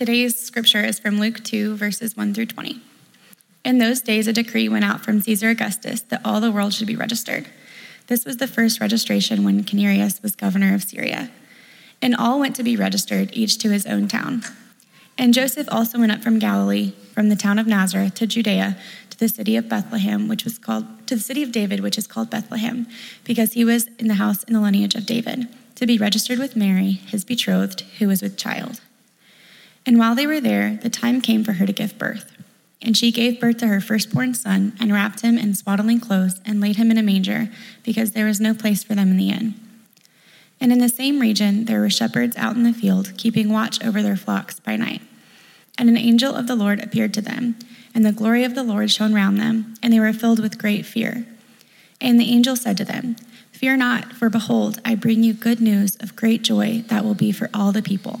Today's scripture is from Luke 2, verses 1 through 20. In those days, a decree went out from Caesar Augustus that all the world should be registered. This was the first registration when Quirinius was governor of Syria. And all went to be registered, each to his own town. And Joseph also went up from Galilee, from the town of Nazareth to Judea, to the city of Bethlehem, which was called, to the city of David, which is called Bethlehem, because he was in the house in the lineage of David, to be registered with Mary, his betrothed, who was with child. And while they were there, the time came for her to give birth. And she gave birth to her firstborn son, and wrapped him in swaddling clothes, and laid him in a manger, because there was no place for them in the inn. And in the same region, there were shepherds out in the field, keeping watch over their flocks by night. And an angel of the Lord appeared to them, and the glory of the Lord shone round them, and they were filled with great fear. And the angel said to them, Fear not, for behold, I bring you good news of great joy that will be for all the people.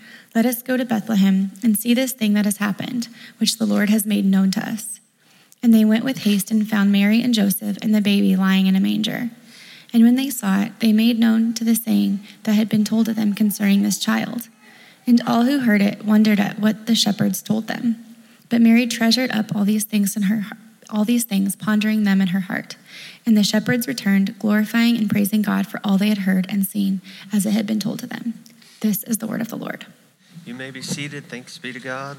Let us go to Bethlehem and see this thing that has happened, which the Lord has made known to us. And they went with haste and found Mary and Joseph and the baby lying in a manger. And when they saw it, they made known to the saying that had been told to them concerning this child. And all who heard it wondered at what the shepherds told them. But Mary treasured up all these things in her all these things, pondering them in her heart. And the shepherds returned, glorifying and praising God for all they had heard and seen, as it had been told to them. This is the word of the Lord. You may be seated. Thanks be to God.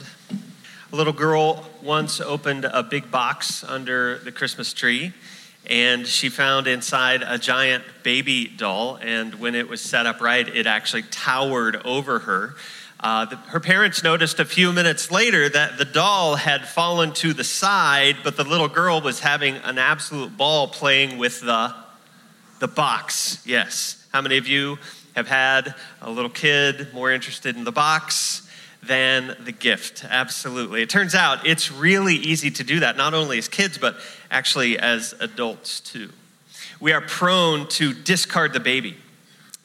A little girl once opened a big box under the Christmas tree, and she found inside a giant baby doll. And when it was set up right, it actually towered over her. Uh, the, her parents noticed a few minutes later that the doll had fallen to the side, but the little girl was having an absolute ball playing with the, the box. Yes. How many of you have had a little kid more interested in the box than the gift? Absolutely. It turns out it's really easy to do that, not only as kids, but actually as adults too. We are prone to discard the baby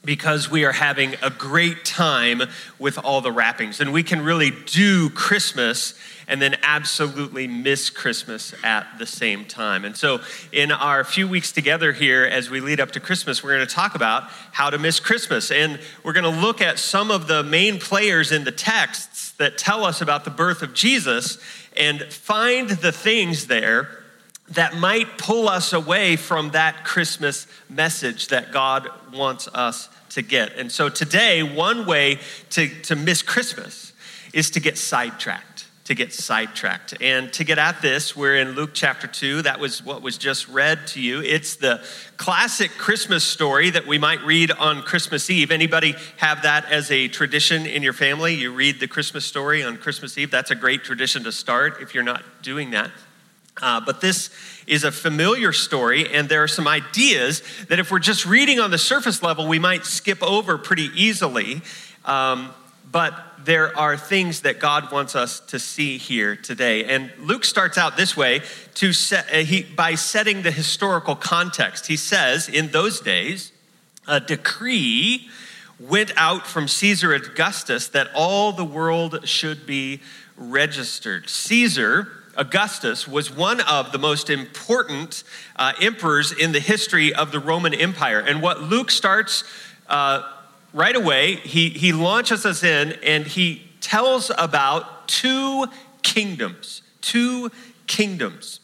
because we are having a great time with all the wrappings. And we can really do Christmas and then absolutely miss Christmas at the same time. And so, in our few weeks together here, as we lead up to Christmas, we're going to talk about how to miss Christmas. And we're going to look at some of the main players in the texts that tell us about the birth of Jesus and find the things there that might pull us away from that Christmas message that God wants us to get. And so today, one way to, to miss Christmas is to get sidetracked. To get sidetracked. And to get at this, we're in Luke chapter 2. That was what was just read to you. It's the classic Christmas story that we might read on Christmas Eve. Anybody have that as a tradition in your family? You read the Christmas story on Christmas Eve. That's a great tradition to start if you're not doing that. Uh, but this is a familiar story, and there are some ideas that if we're just reading on the surface level, we might skip over pretty easily. Um, but there are things that God wants us to see here today. And Luke starts out this way to set, uh, he, by setting the historical context. He says, In those days, a decree went out from Caesar Augustus that all the world should be registered. Caesar Augustus was one of the most important uh, emperors in the history of the Roman Empire. And what Luke starts uh, right away, he, he launches us in and he tells about two kingdoms. Two kingdoms.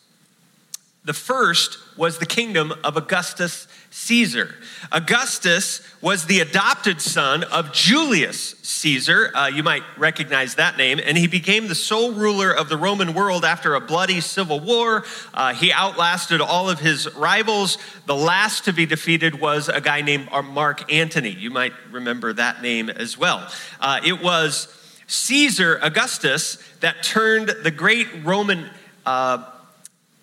The first was the kingdom of Augustus Caesar. Augustus was the adopted son of Julius Caesar. Uh, you might recognize that name. And he became the sole ruler of the Roman world after a bloody civil war. Uh, he outlasted all of his rivals. The last to be defeated was a guy named Mark Antony. You might remember that name as well. Uh, it was Caesar Augustus that turned the great Roman uh,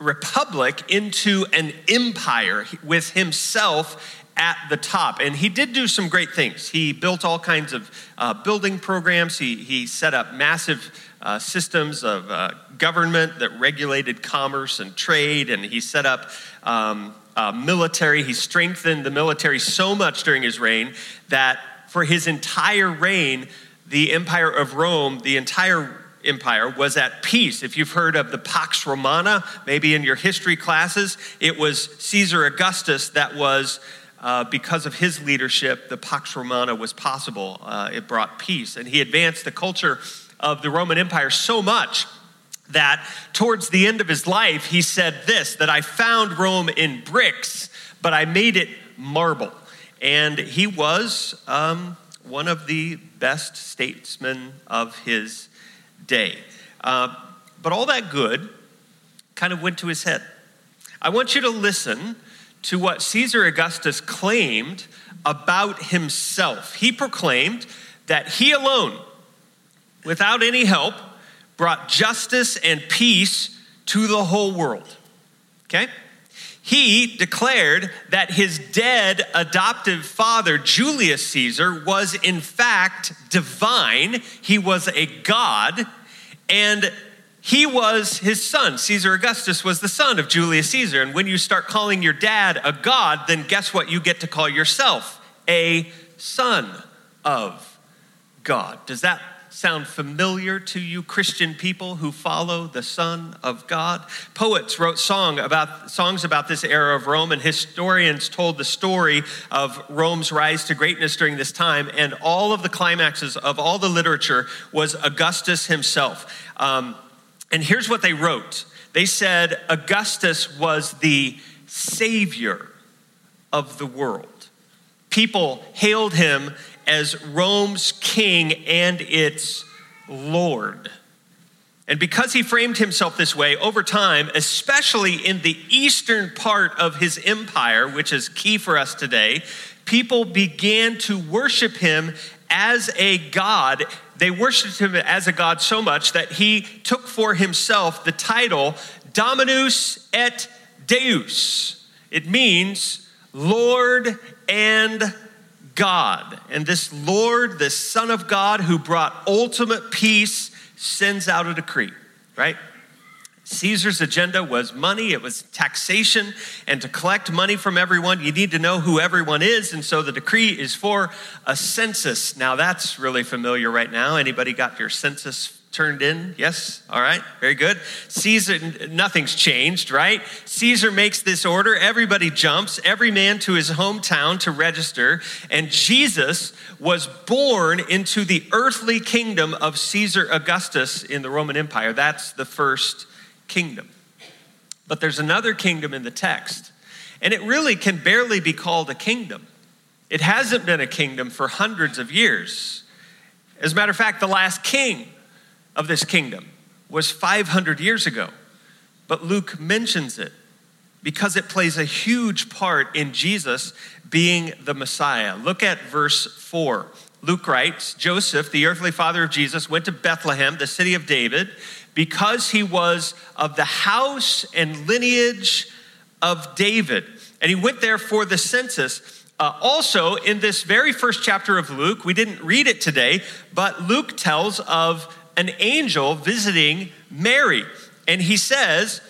republic into an empire with himself at the top. And he did do some great things. He built all kinds of uh, building programs, he, he set up massive uh, systems of uh, government that regulated commerce and trade, and he set up um, military. He strengthened the military so much during his reign that for his entire reign, the empire of Rome, the entire empire was at peace. If you've heard of the Pax Romana, maybe in your history classes, it was Caesar Augustus that was, uh, because of his leadership, the Pax Romana was possible. Uh, it brought peace. And he advanced the culture of the Roman Empire so much that towards the end of his life, he said this that I found Rome in bricks, but I made it marble. And he was um, one of the best statesmen of his day. Uh, but all that good kind of went to his head. I want you to listen to what Caesar Augustus claimed about himself. He proclaimed that he alone without any help, brought justice and peace to the whole world. Okay? He declared that his dead adoptive father, Julius Caesar, was in fact divine. He was a god, and he was his son. Caesar Augustus was the son of Julius Caesar. And when you start calling your dad a god, then guess what you get to call yourself? A son of God. Does that sound familiar to you, Christian people who follow the Son of God? Poets wrote song about, songs about this era of Rome, and historians told the story of Rome's rise to greatness during this time. And all of the climaxes of all the literature was Augustus himself. Um, and here's what they wrote they said Augustus was the savior of the world. People hailed him as Rome's king and its Lord. And because he framed himself this way over time, especially in the eastern part of his empire, which is key for us today, people began to worship him as a god. They worshiped him as a god so much that he took for himself the title Dominus et Deus. It means Lord and God. And this Lord, this Son of God who brought ultimate peace, sends out a decree, right? Caesar's agenda was money, it was taxation, and to collect money from everyone, you need to know who everyone is. And so the decree is for a census. Now, that's really familiar right now. Anybody got your census turned in? Yes? All right, very good. Caesar, nothing's changed, right? Caesar makes this order. Everybody jumps, every man to his hometown to register. And Jesus was born into the earthly kingdom of Caesar Augustus in the Roman Empire. That's the first kingdom. But there's another kingdom in the text, and it really can barely be called a kingdom. It hasn't been a kingdom for hundreds of years. As a matter of fact, the last king of this kingdom was 500 years ago. But Luke mentions it because it plays a huge part in Jesus being the Messiah. Look at verse 4. Luke writes Joseph, the earthly father of Jesus, went to Bethlehem, the city of David, because he was of the house and lineage of David. And he went there for the census. Uh, also, in this very first chapter of Luke, we didn't read it today, but Luke tells of an angel visiting Mary. And he says,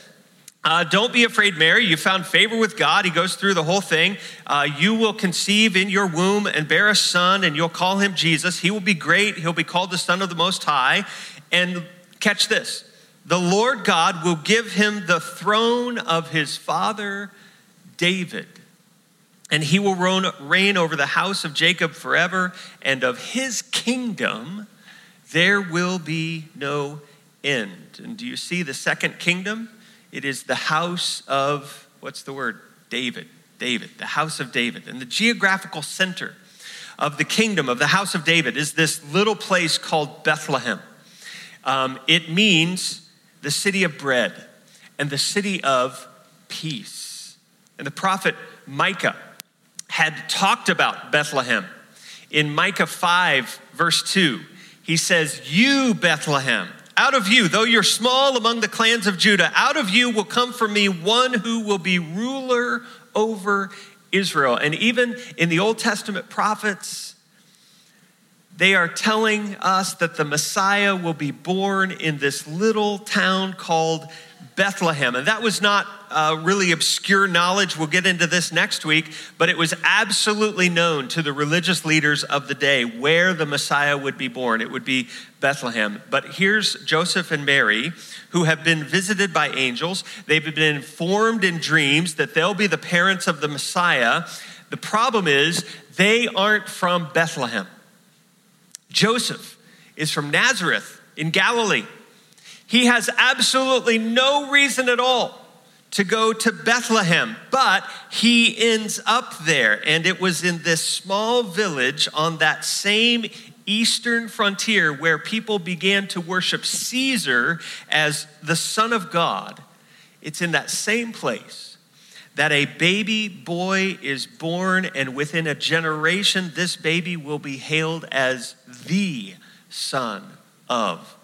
uh, don't be afraid, Mary. You found favor with God. He goes through the whole thing. Uh, you will conceive in your womb and bear a son, and you'll call him Jesus. He will be great. He'll be called the Son of the Most High. And catch this the Lord God will give him the throne of his father David. And he will reign over the house of Jacob forever, and of his kingdom there will be no end. And do you see the second kingdom? It is the house of, what's the word? David. David, the house of David. And the geographical center of the kingdom of the house of David is this little place called Bethlehem. Um, it means the city of bread and the city of peace. And the prophet Micah had talked about Bethlehem in Micah 5, verse 2 he says, You, Bethlehem, out of you, though you're small among the clans of Judah, out of you will come for me one who will be ruler over Israel. And even in the Old Testament prophets, they are telling us that the Messiah will be born in this little town called Bethlehem. And that was not uh, really obscure knowledge. We'll get into this next week, but it was absolutely known to the religious leaders of the day where the Messiah would be born. It would be Bethlehem. But here's Joseph and Mary, who have been visited by angels. They've been informed in dreams that they'll be the parents of the Messiah. The problem is, they aren't from Bethlehem. Joseph is from Nazareth in Galilee. He has absolutely no reason at all to go to Bethlehem, but he ends up there. And it was in this small village on that same eastern frontier where people began to worship Caesar as the Son of God. It's in that same place that a baby boy is born, and within a generation, this baby will be hailed as the Son of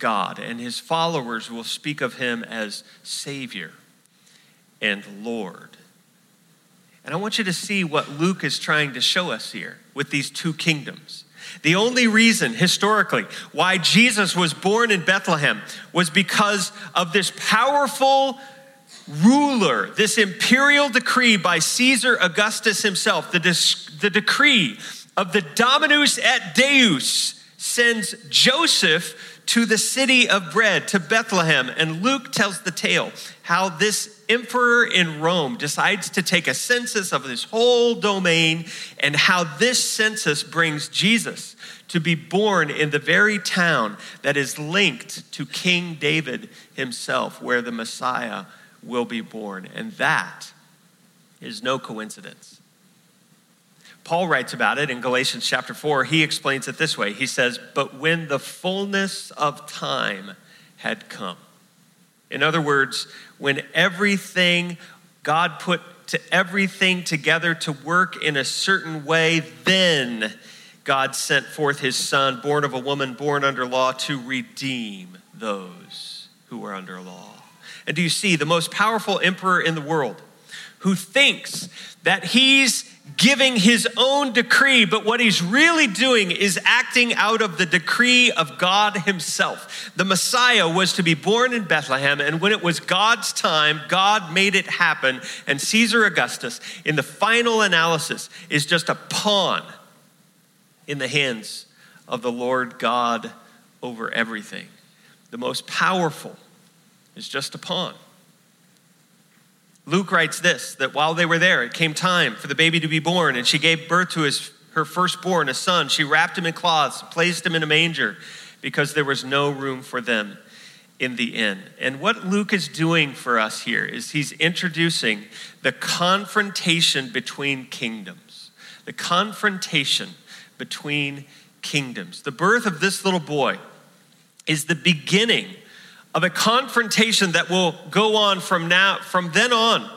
God, and his followers will speak of him as Savior and Lord. And I want you to see what Luke is trying to show us here with these two kingdoms. The only reason, historically, why Jesus was born in Bethlehem was because of this powerful ruler, this imperial decree by Caesar Augustus himself, the, the decree of the Dominus et Deus sends Joseph to the city of bread, to Bethlehem. And Luke tells the tale how this emperor in Rome decides to take a census of this whole domain and how this census brings Jesus to be born in the very town that is linked to King David himself, where the Messiah will be born. And that is no coincidence. Paul writes about it in Galatians chapter 4. He explains it this way He says, But when the fullness of time had come, in other words, when everything, God put to everything together to work in a certain way, then God sent forth his son, born of a woman, born under law, to redeem those who were under law. And do you see the most powerful emperor in the world who thinks that he's giving his own decree, but what he's really doing is acting out of the decree of God himself. The Messiah was to be born in Bethlehem, and when it was God's time, God made it happen. And Caesar Augustus, in the final analysis, is just a pawn in the hands of the Lord God over everything. The most powerful is just a pawn. Luke writes this that while they were there, it came time for the baby to be born, and she gave birth to his, her firstborn, a son. She wrapped him in cloths, placed him in a manger, because there was no room for them in the inn. And what Luke is doing for us here is he's introducing the confrontation between kingdoms. The confrontation between kingdoms. The birth of this little boy is the beginning of a confrontation that will go on from now from then on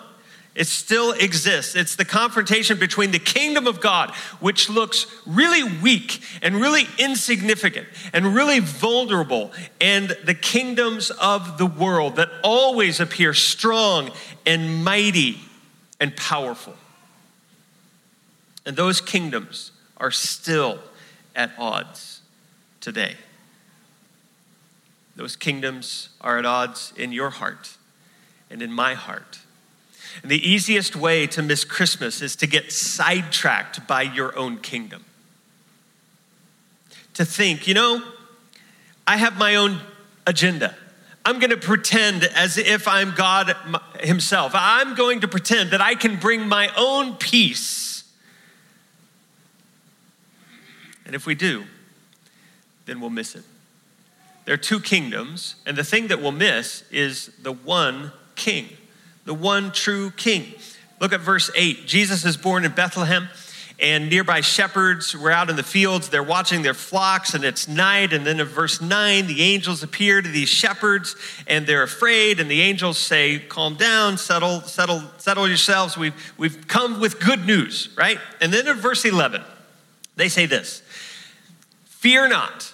it still exists. It's the confrontation between the kingdom of God, which looks really weak and really insignificant and really vulnerable, and the kingdoms of the world that always appear strong and mighty and powerful. And those kingdoms are still at odds today. Those kingdoms are at odds in your heart and in my heart. And the easiest way to miss Christmas is to get sidetracked by your own kingdom. To think, you know, I have my own agenda. I'm going to pretend as if I'm God Himself. I'm going to pretend that I can bring my own peace. And if we do, then we'll miss it. There are two kingdoms, and the thing that we'll miss is the one king, the one true king. Look at verse 8. Jesus is born in Bethlehem, and nearby shepherds were out in the fields. They're watching their flocks, and it's night. And then in verse 9, the angels appear to these shepherds, and they're afraid. And the angels say, Calm down, settle, settle, settle yourselves. We've, we've come with good news, right? And then in verse 11, they say this Fear not.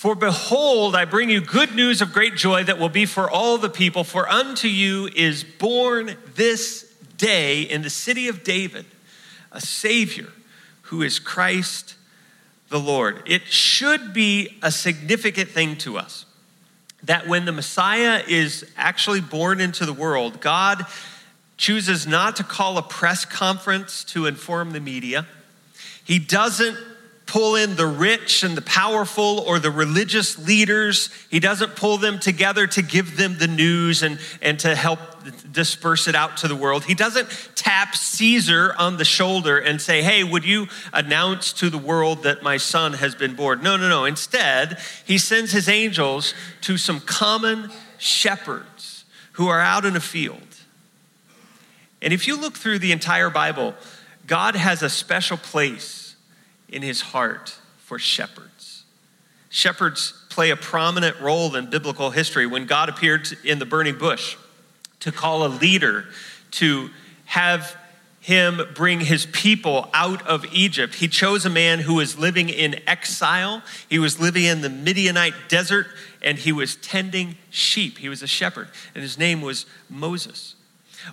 For behold, I bring you good news of great joy that will be for all the people. For unto you is born this day in the city of David a Savior who is Christ the Lord. It should be a significant thing to us that when the Messiah is actually born into the world, God chooses not to call a press conference to inform the media. He doesn't pull in the rich and the powerful or the religious leaders. He doesn't pull them together to give them the news and, and to help disperse it out to the world. He doesn't tap Caesar on the shoulder and say, Hey, would you announce to the world that my son has been born? No, no, no. Instead, he sends his angels to some common shepherds who are out in a field. And if you look through the entire Bible, God has a special place in his heart for shepherds. Shepherds play a prominent role in biblical history. When God appeared in the burning bush to call a leader to have him bring his people out of Egypt. He chose a man who was living in exile. He was living in the Midianite desert and he was tending sheep. He was a shepherd, and his name was Moses.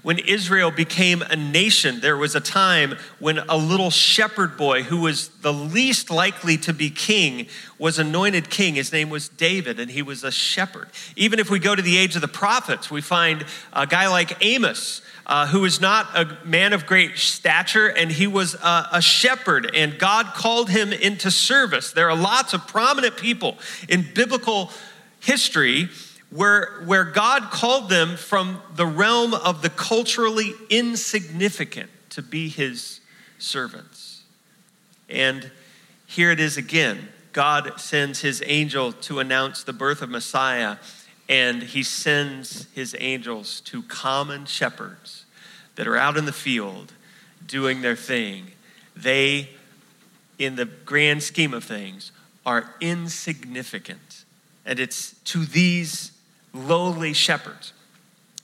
When Israel became a nation, there was a time when a little shepherd boy who was the least likely to be king was anointed king. His name was David, and he was a shepherd. Even if we go to the age of the prophets, we find a guy like Amos. Uh, who was not a man of great stature, and he was a, a shepherd, and God called him into service. There are lots of prominent people in biblical history where, where God called them from the realm of the culturally insignificant to be his servants. And here it is again God sends his angel to announce the birth of Messiah, and he sends his angels to common shepherds that are out in the field doing their thing. They, in the grand scheme of things, are insignificant. And it's to these lowly shepherds.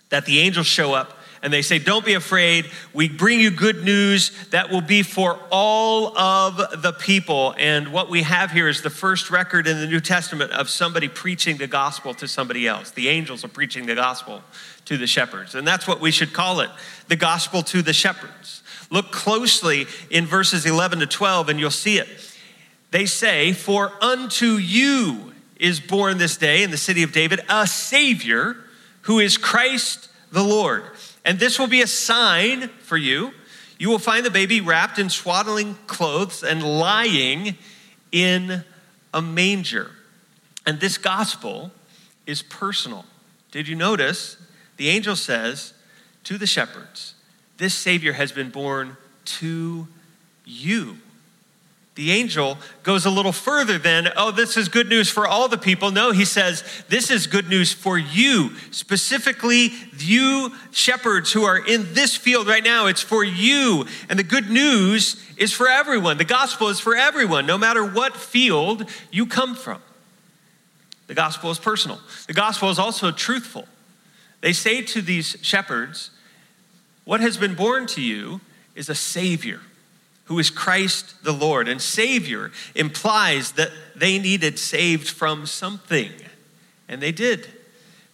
That the angels show up and they say, Don't be afraid. We bring you good news that will be for all of the people. And what we have here is the first record in the New Testament of somebody preaching the gospel to somebody else. The angels are preaching the gospel to the shepherds. And that's what we should call it the gospel to the shepherds. Look closely in verses 11 to 12, and you'll see it. They say, For unto you, is born this day in the city of David a Savior who is Christ the Lord. And this will be a sign for you. You will find the baby wrapped in swaddling clothes and lying in a manger. And this gospel is personal. Did you notice? The angel says to the shepherds, This Savior has been born to you. The angel goes a little further than, oh, this is good news for all the people. No, he says, this is good news for you, specifically you shepherds who are in this field right now. It's for you. And the good news is for everyone. The gospel is for everyone, no matter what field you come from. The gospel is personal, the gospel is also truthful. They say to these shepherds, what has been born to you is a Savior who is Christ the Lord. And Savior implies that they needed saved from something. And they did,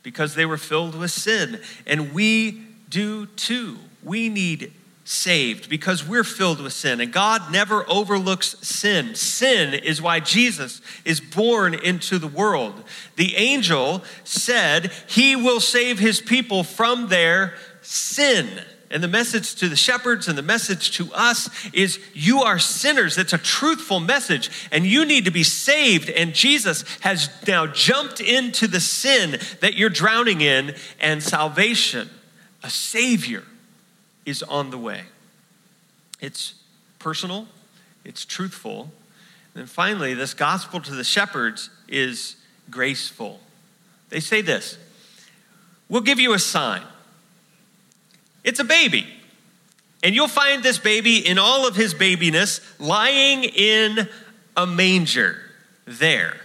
because they were filled with sin. And we do too. We need saved because we're filled with sin. And God never overlooks sin. Sin is why Jesus is born into the world. The angel said he will save his people from their sin. And the message to the shepherds and the message to us is you are sinners. It's a truthful message, and you need to be saved. And Jesus has now jumped into the sin that you're drowning in, and salvation, a Savior, is on the way. It's personal, it's truthful. And then finally, this gospel to the shepherds is graceful. They say this We'll give you a sign. It's a baby. And you'll find this baby in all of his babiness lying in a manger there.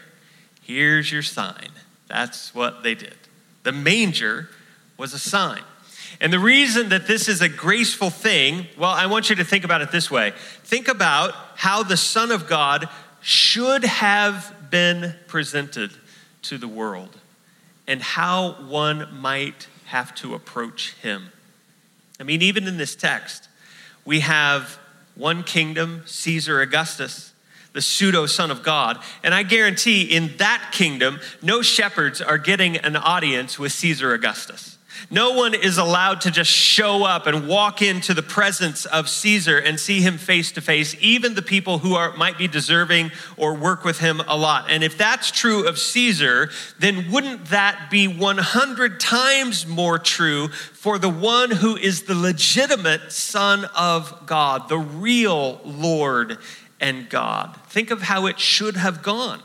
Here's your sign. That's what they did. The manger was a sign. And the reason that this is a graceful thing, well, I want you to think about it this way. Think about how the Son of God should have been presented to the world and how one might have to approach him. I mean, even in this text, we have one kingdom, Caesar Augustus, the pseudo Son of God. And I guarantee in that kingdom, no shepherds are getting an audience with Caesar Augustus. No one is allowed to just show up and walk into the presence of Caesar and see him face to face, even the people who are, might be deserving or work with him a lot. And if that's true of Caesar, then wouldn't that be 100 times more true for the one who is the legitimate Son of God, the real Lord and God? Think of how it should have gone.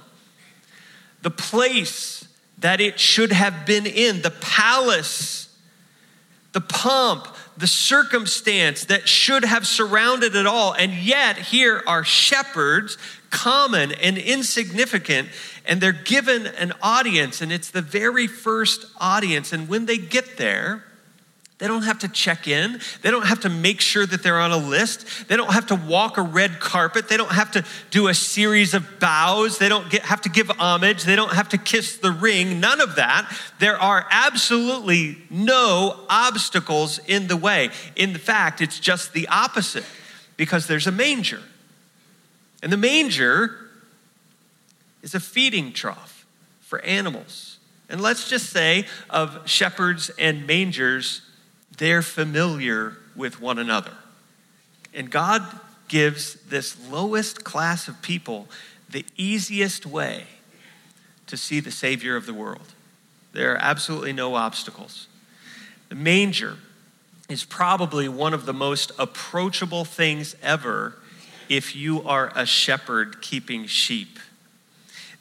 The place that it should have been in, the palace the pomp, the circumstance that should have surrounded it all. And yet, here are shepherds, common and insignificant, and they're given an audience, and it's the very first audience. And when they get there, they don't have to check in. They don't have to make sure that they're on a list. They don't have to walk a red carpet. They don't have to do a series of bows. They don't get, have to give homage. They don't have to kiss the ring. None of that. There are absolutely no obstacles in the way. In fact, it's just the opposite because there's a manger. And the manger is a feeding trough for animals. And let's just say of shepherds and mangers, they're familiar with one another. And God gives this lowest class of people the easiest way to see the Savior of the world. There are absolutely no obstacles. The manger is probably one of the most approachable things ever if you are a shepherd keeping sheep.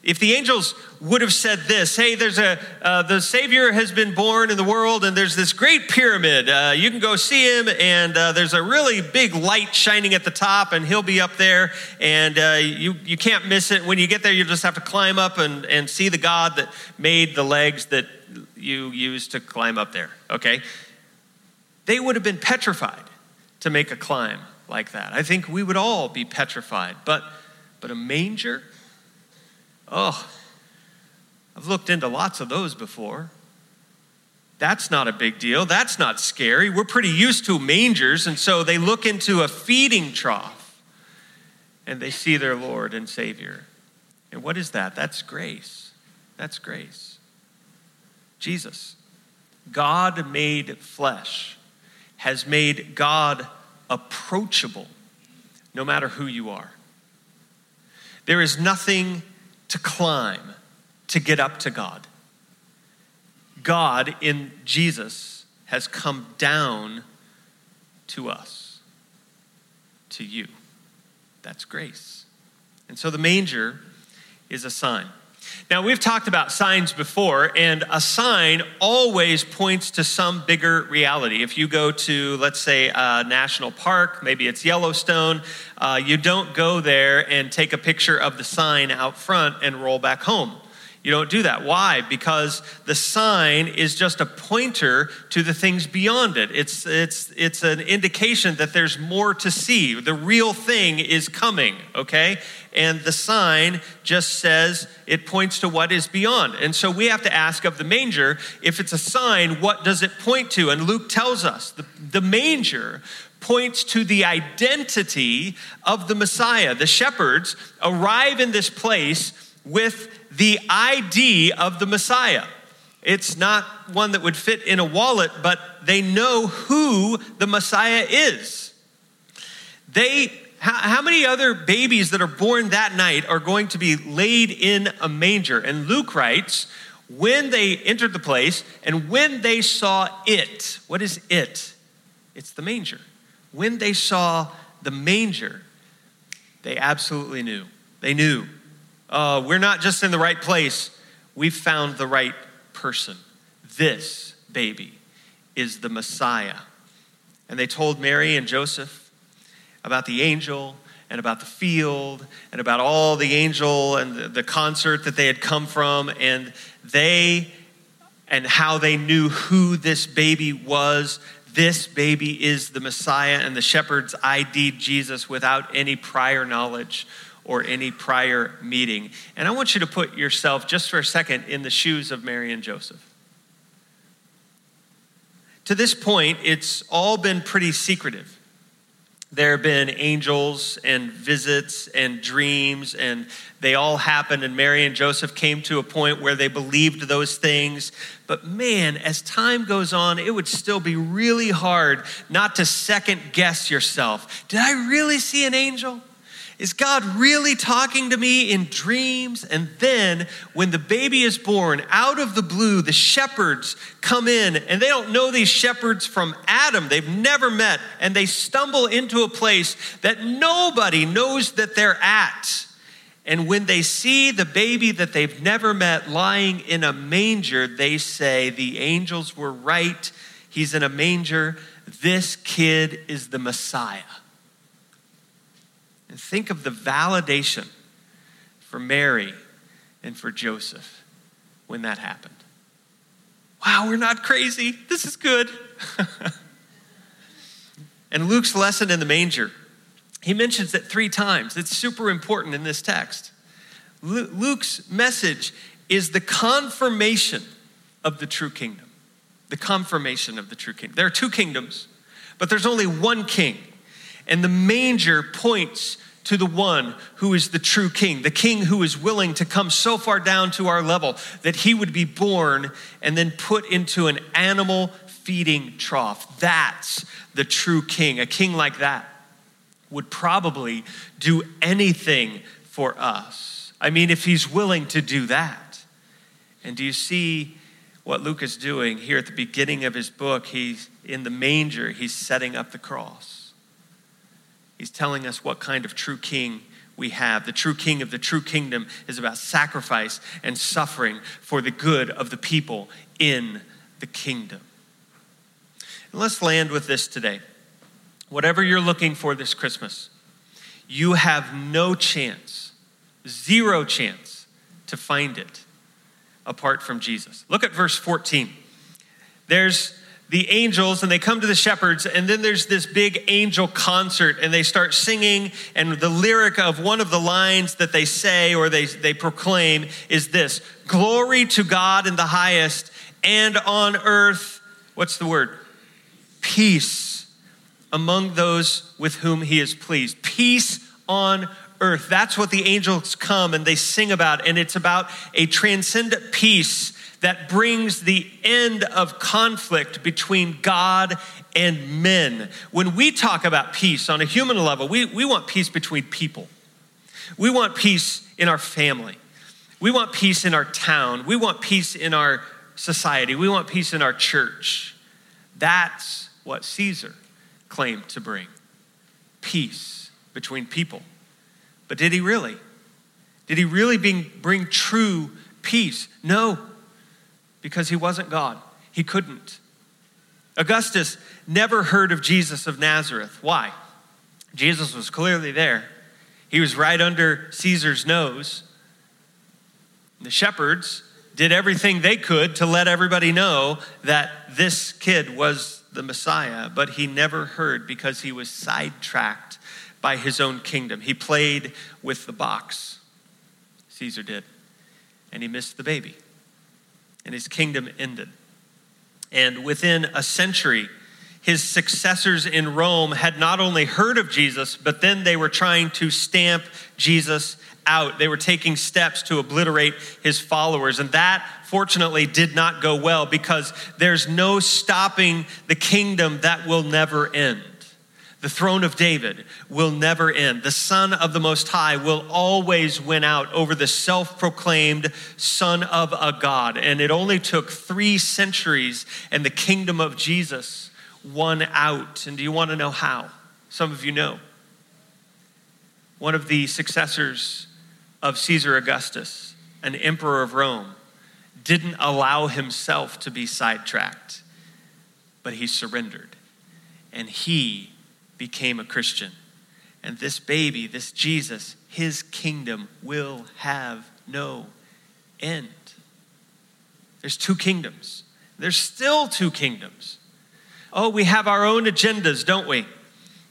If the angels would have said this, hey, there's a, uh, the Savior has been born in the world, and there's this great pyramid. Uh, you can go see him, and uh, there's a really big light shining at the top, and he'll be up there, and uh, you, you can't miss it. When you get there, you just have to climb up and, and see the God that made the legs that you used to climb up there, okay? They would have been petrified to make a climb like that. I think we would all be petrified, but, but a manger? Oh, I've looked into lots of those before. That's not a big deal. That's not scary. We're pretty used to mangers, and so they look into a feeding trough and they see their Lord and Savior. And what is that? That's grace. That's grace. Jesus, God made flesh, has made God approachable no matter who you are. There is nothing to climb to get up to God. God in Jesus has come down to us, to you. That's grace. And so the manger is a sign. Now, we've talked about signs before, and a sign always points to some bigger reality. If you go to, let's say, a national park, maybe it's Yellowstone, uh, you don't go there and take a picture of the sign out front and roll back home. You don't do that. Why? Because the sign is just a pointer to the things beyond it. It's, it's, it's an indication that there's more to see. The real thing is coming, okay? And the sign just says it points to what is beyond. And so we have to ask of the manger if it's a sign, what does it point to? And Luke tells us the, the manger points to the identity of the Messiah. The shepherds arrive in this place with the ID of the Messiah. It's not one that would fit in a wallet, but they know who the Messiah is. They, how, how, many other babies that are born that night are going to be laid in a manger? And Luke writes, when they entered the place and when they saw it, what is it? It's the manger. When they saw the manger, they absolutely knew. They knew uh, we're not just in the right place, we've found the right person. This baby is the Messiah. And they told Mary and Joseph about the angel and about the field and about all the angel and the, concert that they had come from. And they and how they knew who this baby was. This baby is the Messiah, and the shepherds ID'd Jesus without any prior knowledge or any prior meeting. And I want you to put yourself just for a second in the shoes of Mary and Joseph. To this point, it's all been pretty secretive. There have been angels and visits and dreams, and they all happened. And Mary and Joseph came to a point where they believed those things. But man, as time goes on, it would still be really hard not to second guess yourself. Did I really see an angel? Is God really talking to me in dreams? And then, when the baby is born, out of the blue, the shepherds come in, and they don't know these shepherds from Adam. They've never met, and they stumble into a place that nobody knows that they're at. And when they see the baby that they've never met lying in a manger, they say, The angels were right. He's in a manger. This kid is the Messiah. And think of the validation for Mary and for Joseph when that happened. Wow, we're not crazy. This is good. and Luke's lesson in the manger, he mentions it three times. It's super important in this text. Luke's message is the confirmation of the true kingdom. The confirmation of the true kingdom. There are two kingdoms, but there's only one king. And the manger points to the one who is the true king, the king who is willing to come so far down to our level that he would be born and then put into an animal feeding trough. That's the true king. A king like that would probably do anything for us. I mean, if he's willing to do that. And do you see what Luke is doing here at the beginning of his book? He's in the manger, he's setting up the cross. He's telling us what kind of true king we have. The true king of the true kingdom is about sacrifice and suffering for the good of the people in the kingdom. And let's land with this today. Whatever you're looking for this Christmas, you have no chance, zero chance to find it apart from Jesus. Look at verse 14. There's the angels and they come to the shepherds and then there's this big angel concert and they start singing and the lyric of one of the lines that they say or they, they proclaim is this glory to god in the highest and on earth what's the word? Peace among those with whom he is pleased. Peace on earth. That's what the angels come and they sing about and it's about a transcendent peace that brings the end of conflict between God and men. When we talk about peace on a human level, we, we want peace between people. We want peace in our family. We want peace in our town. We want peace in our society. We want peace in our church. That's what Caesar claimed to bring peace between people. But did he really? Did he really bring, bring true peace? No, because he wasn't God. He couldn't. Augustus never heard of Jesus of Nazareth. Why? Jesus was clearly there. He was right under Caesar's nose. The shepherds did everything they could to let everybody know that this kid was the Messiah, but he never heard because he was sidetracked by his own kingdom. He played with the box, Caesar did, and he missed the baby and his kingdom ended. And within a century, his successors in Rome had not only heard of Jesus, but then they were trying to stamp Jesus out. They were taking steps to obliterate his followers. And that, fortunately, did not go well because there's no stopping the kingdom that will never end. The throne of David will never end. The Son of the Most High will always win out over the self proclaimed Son of a God. And it only took three centuries, and the kingdom of Jesus won out. And do you want to know how? Some of you know. One of the successors of Caesar Augustus, an emperor of Rome, didn't allow himself to be sidetracked, but he surrendered. And he became a Christian. And this baby, this Jesus, his kingdom will have no end. There's two kingdoms. There's still two kingdoms. Oh, we have our own agendas, don't we?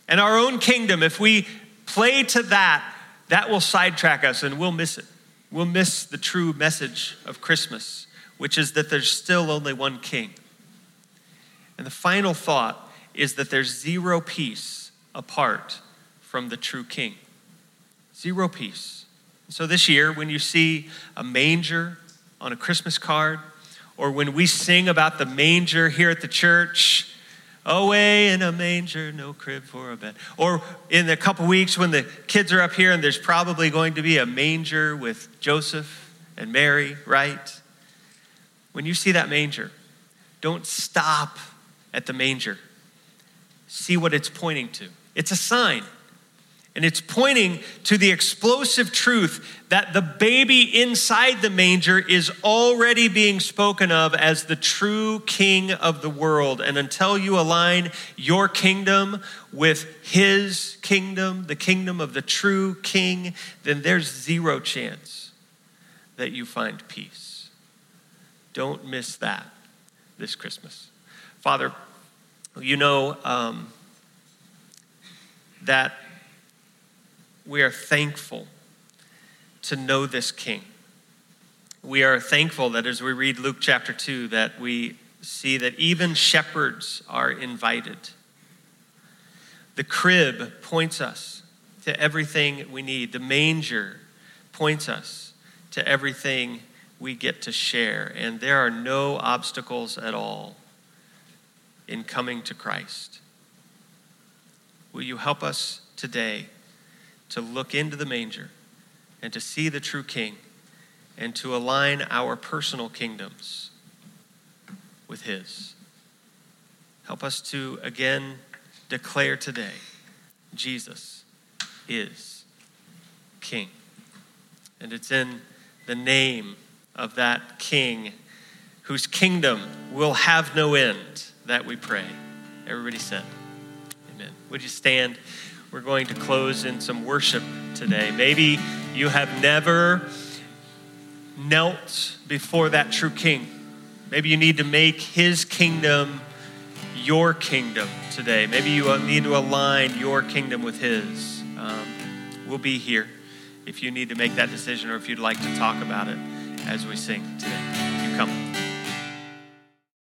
And our own kingdom, if we play to that, that will sidetrack us and we'll miss it. We'll miss the true message of Christmas, which is that there's still only one king. And the final thought is that there's zero peace apart from the true king. Zero peace. So this year, when you see a manger on a Christmas card, or when we sing about the manger here at the church, away in a manger, no crib for a bed. Or in a couple weeks when the kids are up here and there's probably going to be a manger with Joseph and Mary, right? When you see that manger, don't stop at the manger. See what it's pointing to. It's a sign. And it's pointing to the explosive truth that the baby inside the manger is already being spoken of as the true king of the world. And until you align your kingdom with his kingdom, the kingdom of the true king, then there's zero chance that you find peace. Don't miss that this Christmas. Father, you know um, that we are thankful to know this King. We are thankful that as we read Luke chapter 2, that we see that even shepherds are invited. The crib points us to everything we need. The manger points us to everything we get to share. And there are no obstacles at all in coming to Christ. Will you help us today to look into the manger and to see the true King and to align our personal kingdoms with His. Help us to again declare today Jesus is King. And it's in the name of that King whose kingdom will have no end that we pray. Everybody said, Amen. Would you stand? We're going to close in some worship today. Maybe you have never knelt before that true king. Maybe you need to make his kingdom your kingdom today. Maybe you need to align your kingdom with his. Um, we'll be here if you need to make that decision or if you'd like to talk about it as we sing today. You come.